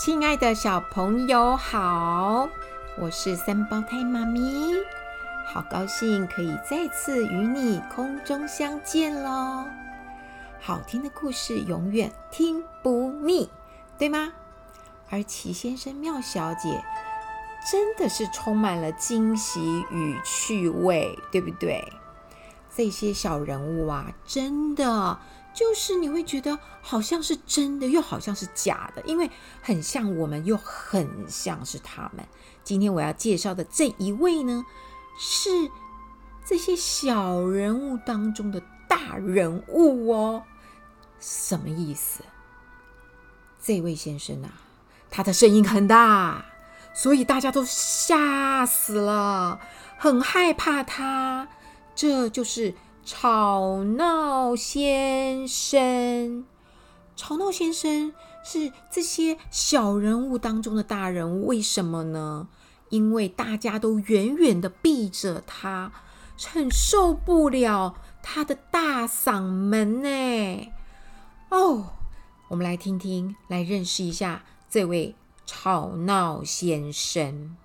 亲爱的小朋友好，我是三胞胎妈咪，好高兴可以再次与你空中相见喽！好听的故事永远听不腻，对吗？而奇先生妙小姐真的是充满了惊喜与趣味，对不对？这些小人物啊，真的。就是你会觉得好像是真的，又好像是假的，因为很像我们，又很像是他们。今天我要介绍的这一位呢，是这些小人物当中的大人物哦。什么意思？这位先生啊，他的声音很大，所以大家都吓死了，很害怕他。这就是。吵闹先生，吵闹先生是这些小人物当中的大人物，为什么呢？因为大家都远远的避着他，很受不了他的大嗓门呢。哦，我们来听听，来认识一下这位吵闹先生。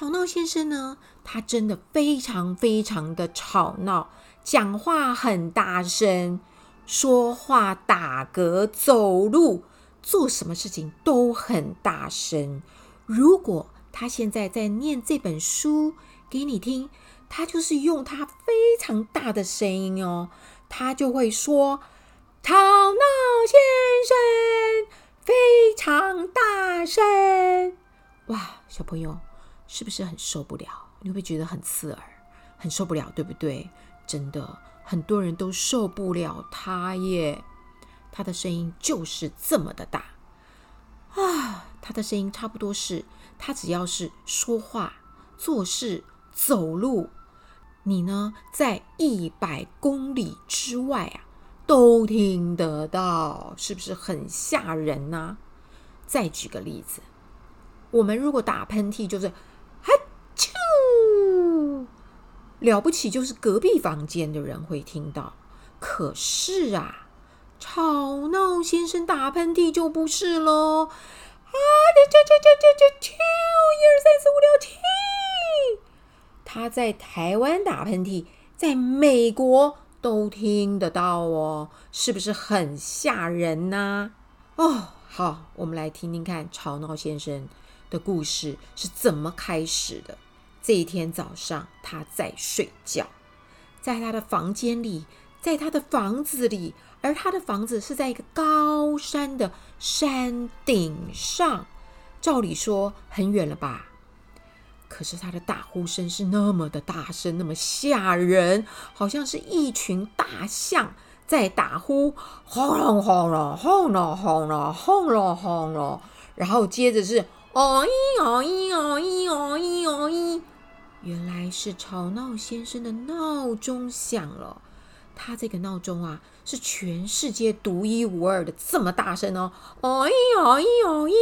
吵闹先生呢，他真的非常非常的吵闹。讲话很大声，说话、打嗝、走路、做什么事情都很大声。如果他现在在念这本书给你听，他就是用他非常大的声音哦，他就会说：“吵闹先生非常大声。”哇，小朋友是不是很受不了？你会不会觉得很刺耳？很受不了，对不对？真的很多人都受不了他耶，他的声音就是这么的大啊！他的声音差不多是，他只要是说话、做事、走路，你呢在一百公里之外啊都听得到，是不是很吓人呢？再举个例子，我们如果打喷嚏，就是。了不起，就是隔壁房间的人会听到。可是啊，吵闹先生打喷嚏就不是喽。啊，这这这这这这，一二三四五六七。他在台湾打喷嚏，在美国都听得到哦，是不是很吓人呢？哦，好，我们来听听看吵闹先生的故事是怎么开始的。这一天早上，他在睡觉，在他的房间里，在他的房子里，而他的房子是在一个高山的山顶上，照理说很远了吧？可是他的打呼声是那么的大声，那么吓人，好像是一群大象在打呼，轰隆轰隆轰隆轰隆轰隆轰隆，然后接着是。哦咦哦咦哦咦哦咦哦咦！原来是吵闹先生的闹钟响了。他这个闹钟啊，是全世界独一无二的，这么大声哦！哦咦哦咦哦咦！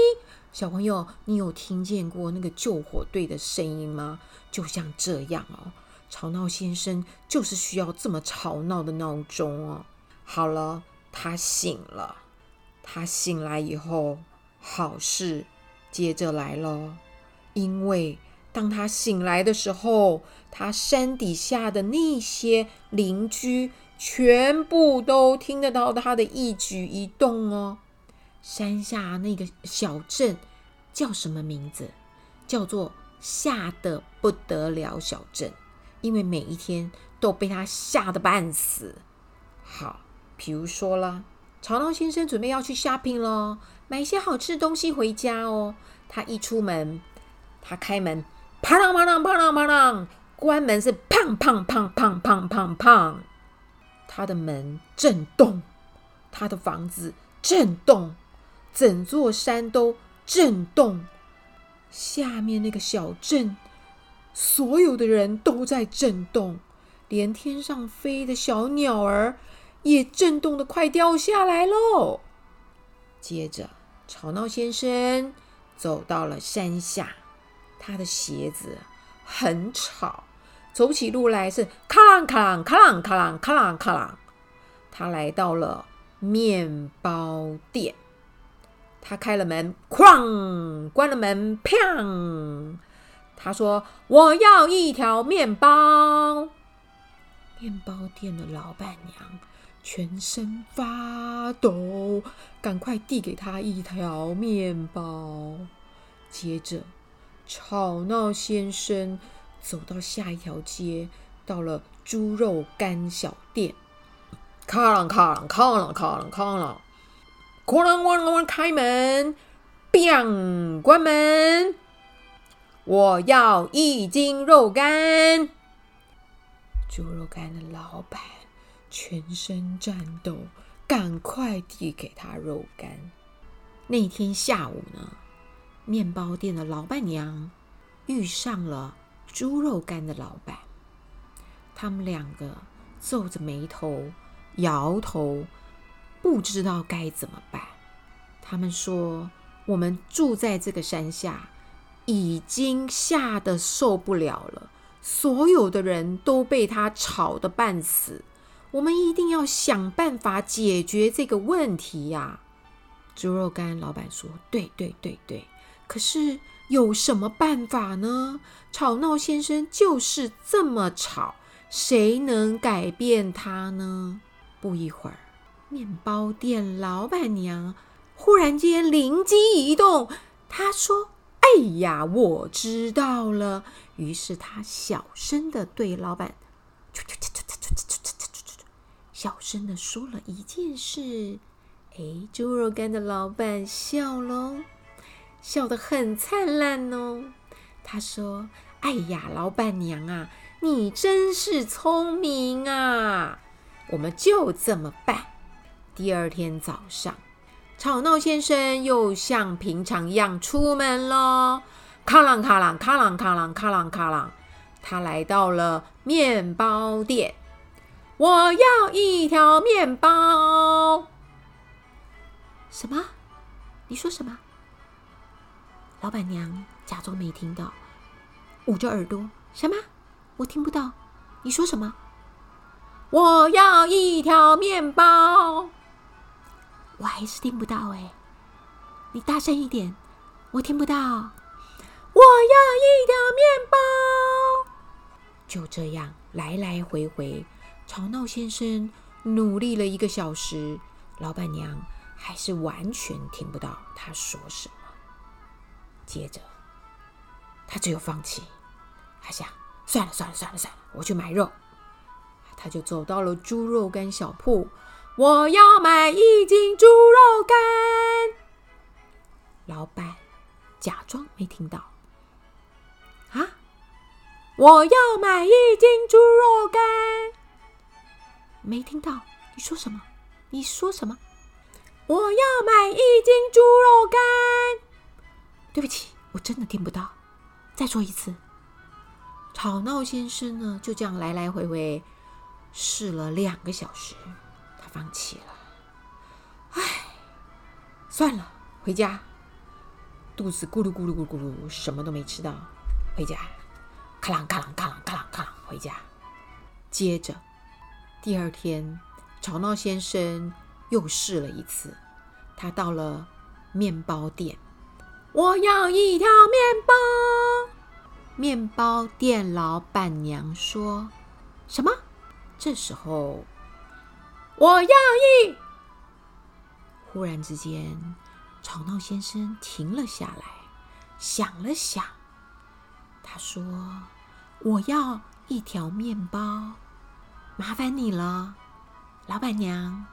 小朋友，你有听见过那个救火队的声音吗？就像这样哦，吵闹先生就是需要这么吵闹的闹钟哦。好了，他醒了。他醒来以后，好事。接着来了，因为当他醒来的时候，他山底下的那些邻居全部都听得到他的一举一动哦。山下那个小镇叫什么名字？叫做吓得不得了小镇，因为每一天都被他吓得半死。好，比如说了。吵闹先生准备要去 shopping 了，买一些好吃的东西回家哦。他一出门，他开门，啪啷啪啷啪啷啪啷，关门是砰砰砰砰砰砰砰，他的门震动，他的房子震动，整座山都震动，下面那个小镇，所有的人都在震动，连天上飞的小鸟儿。也震动得快掉下来喽。接着，吵闹先生走到了山下，他的鞋子很吵，走起路来是咔啷咔啷咔啷咔啷咔啷咔啷。他来到了面包店，他开了门，哐，关了门，砰。他说：“我要一条面包。”面包店的老板娘全身发抖，赶快递给他一条面包。接着，吵闹先生走到下一条街，到了猪肉干小店。咔啷咔啷咔啷咔啷咔啷，哐啷哐啷开门，砰，关门。我要一斤肉干。猪肉干的老板全身颤抖，赶快递给他肉干。那天下午呢，面包店的老板娘遇上了猪肉干的老板，他们两个皱着眉头，摇头，不知道该怎么办。他们说：“我们住在这个山下，已经吓得受不了了。所有的人都被他吵得半死。我们一定要想办法解决这个问题呀！”猪肉干老板说：“对对对对，可是有什么办法呢？吵闹先生就是这么吵，谁能改变他呢？”不一会儿，面包店老板娘忽然间灵机一动，她说：“哎呀，我知道了。”于是她小声的对老板，啾啾啾啾小声地说了一件事。哎，猪肉干的老板笑喽，笑得很灿烂哦。他说：“哎呀，老板娘啊，你真是聪明啊！”我们就这么办。第二天早上，吵闹先生又像平常一样出门喽。咔啷咔啷咔啷咔啷咔啷咔啷，他来到了面包店。我要一条面包。什么？你说什么？老板娘假装没听到，捂着耳朵。什么？我听不到。你说什么？我要一条面包，我还是听不到哎，你大声一点，我听不到。我要一条面包，就这样来来回回，吵闹先生努力了一个小时，老板娘还是完全听不到他说什么。接着，他只有放弃，他想算了算了算了算了，我去买肉。他就走到了猪肉干小铺，我要买一斤猪肉干。老板假装没听到。啊！我要买一斤猪肉干。没听到？你说什么？你说什么？我要买一斤猪肉干。对不起，我真的听不到。再说一次。吵闹先生呢，就这样来来回回。试了两个小时，他放弃了。唉，算了，回家。肚子咕噜咕噜咕噜咕噜，什么都没吃到，回家。咔啷咔啷咔啷咔啷咔啷，回家。接着，第二天，吵闹先生又试了一次。他到了面包店，我要一条面包。面包店老板娘说：“什么？”这时候，我要一。忽然之间，吵闹先生停了下来，想了想，他说：“我要一条面包，麻烦你了，老板娘。”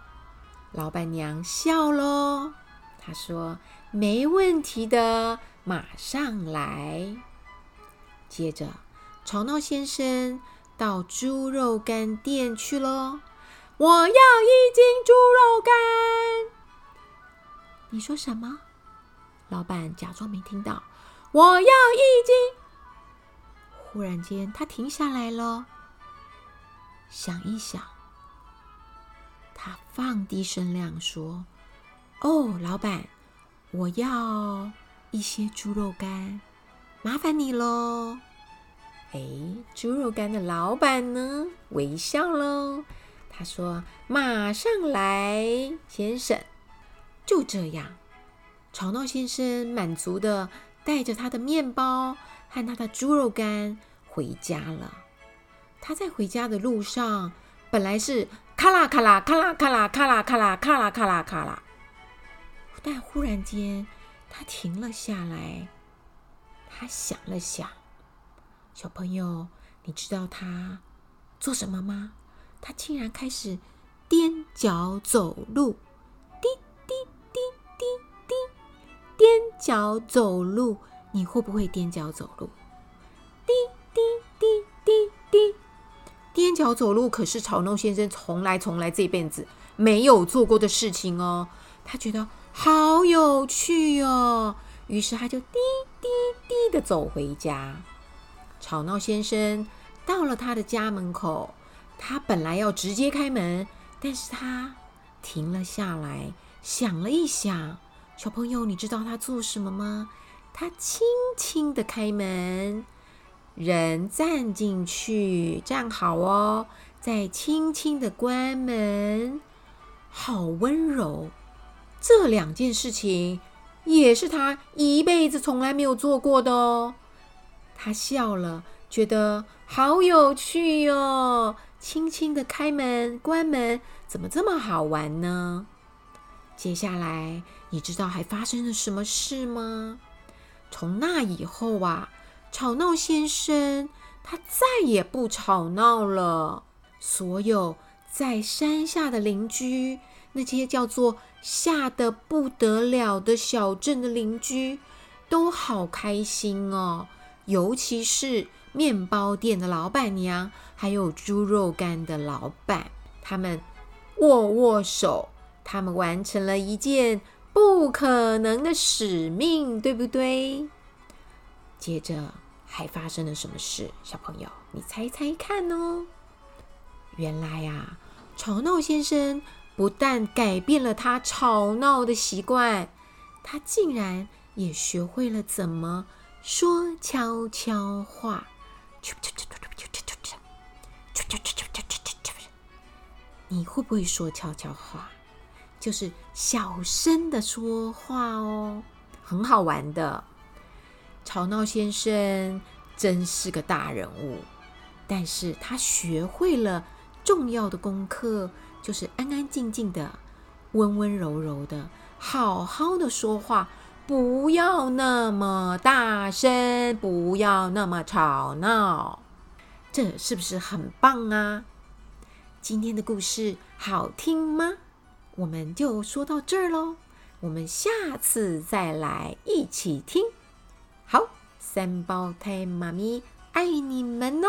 老板娘笑喽，她说：“没问题的，马上来。”接着，吵闹先生。到猪肉干店去喽！我要一斤猪肉干。你说什么？老板假装没听到。我要一斤。忽然间，他停下来了，想一想，他放低声量说：“哦，老板，我要一些猪肉干，麻烦你喽。”哎，猪肉干的老板呢？微笑喽。他说：“马上来，先生。”就这样，吵闹先生满足的带着他的面包和他的猪肉干回家了。他在回家的路上，本来是咔啦咔啦咔啦咔啦咔啦咔啦咔啦咔啦咔啦，但忽然间他停了下来，他想了想，小朋友，你知道他做什么吗？他竟然开始踮脚走路，滴滴滴滴滴，踮脚走路。你会不会踮脚走路？脚走路可是吵闹先生从来从来这辈子没有做过的事情哦。他觉得好有趣哦，于是他就滴滴滴的走回家。吵闹先生到了他的家门口。他本来要直接开门，但是他停了下来，想了一想。小朋友，你知道他做什么吗？他轻轻的开门，人站进去，站好哦，再轻轻的关门，好温柔。这两件事情也是他一辈子从来没有做过的哦。他笑了，觉得好有趣哟。轻轻的开门、关门，怎么这么好玩呢？接下来，你知道还发生了什么事吗？从那以后啊，吵闹先生他再也不吵闹了。所有在山下的邻居，那些叫做吓得不得了的小镇的邻居，都好开心哦。尤其是面包店的老板娘，还有猪肉干的老板，他们握握手，他们完成了一件不可能的使命，对不对？接着还发生了什么事？小朋友，你猜猜看哦。原来呀，吵闹先生不但改变了他吵闹的习惯，他竟然也学会了怎么说悄悄话。你会不会说悄悄话？就是小声的说话哦，很好玩的。吵闹先生真是个大人物，但是他学会了重要的功课，就是安安静静的、温温柔柔的、好好的说话。不要那么大声，不要那么吵闹，这是不是很棒啊？今天的故事好听吗？我们就说到这儿喽，我们下次再来一起听。好，三胞胎妈咪爱你们哦。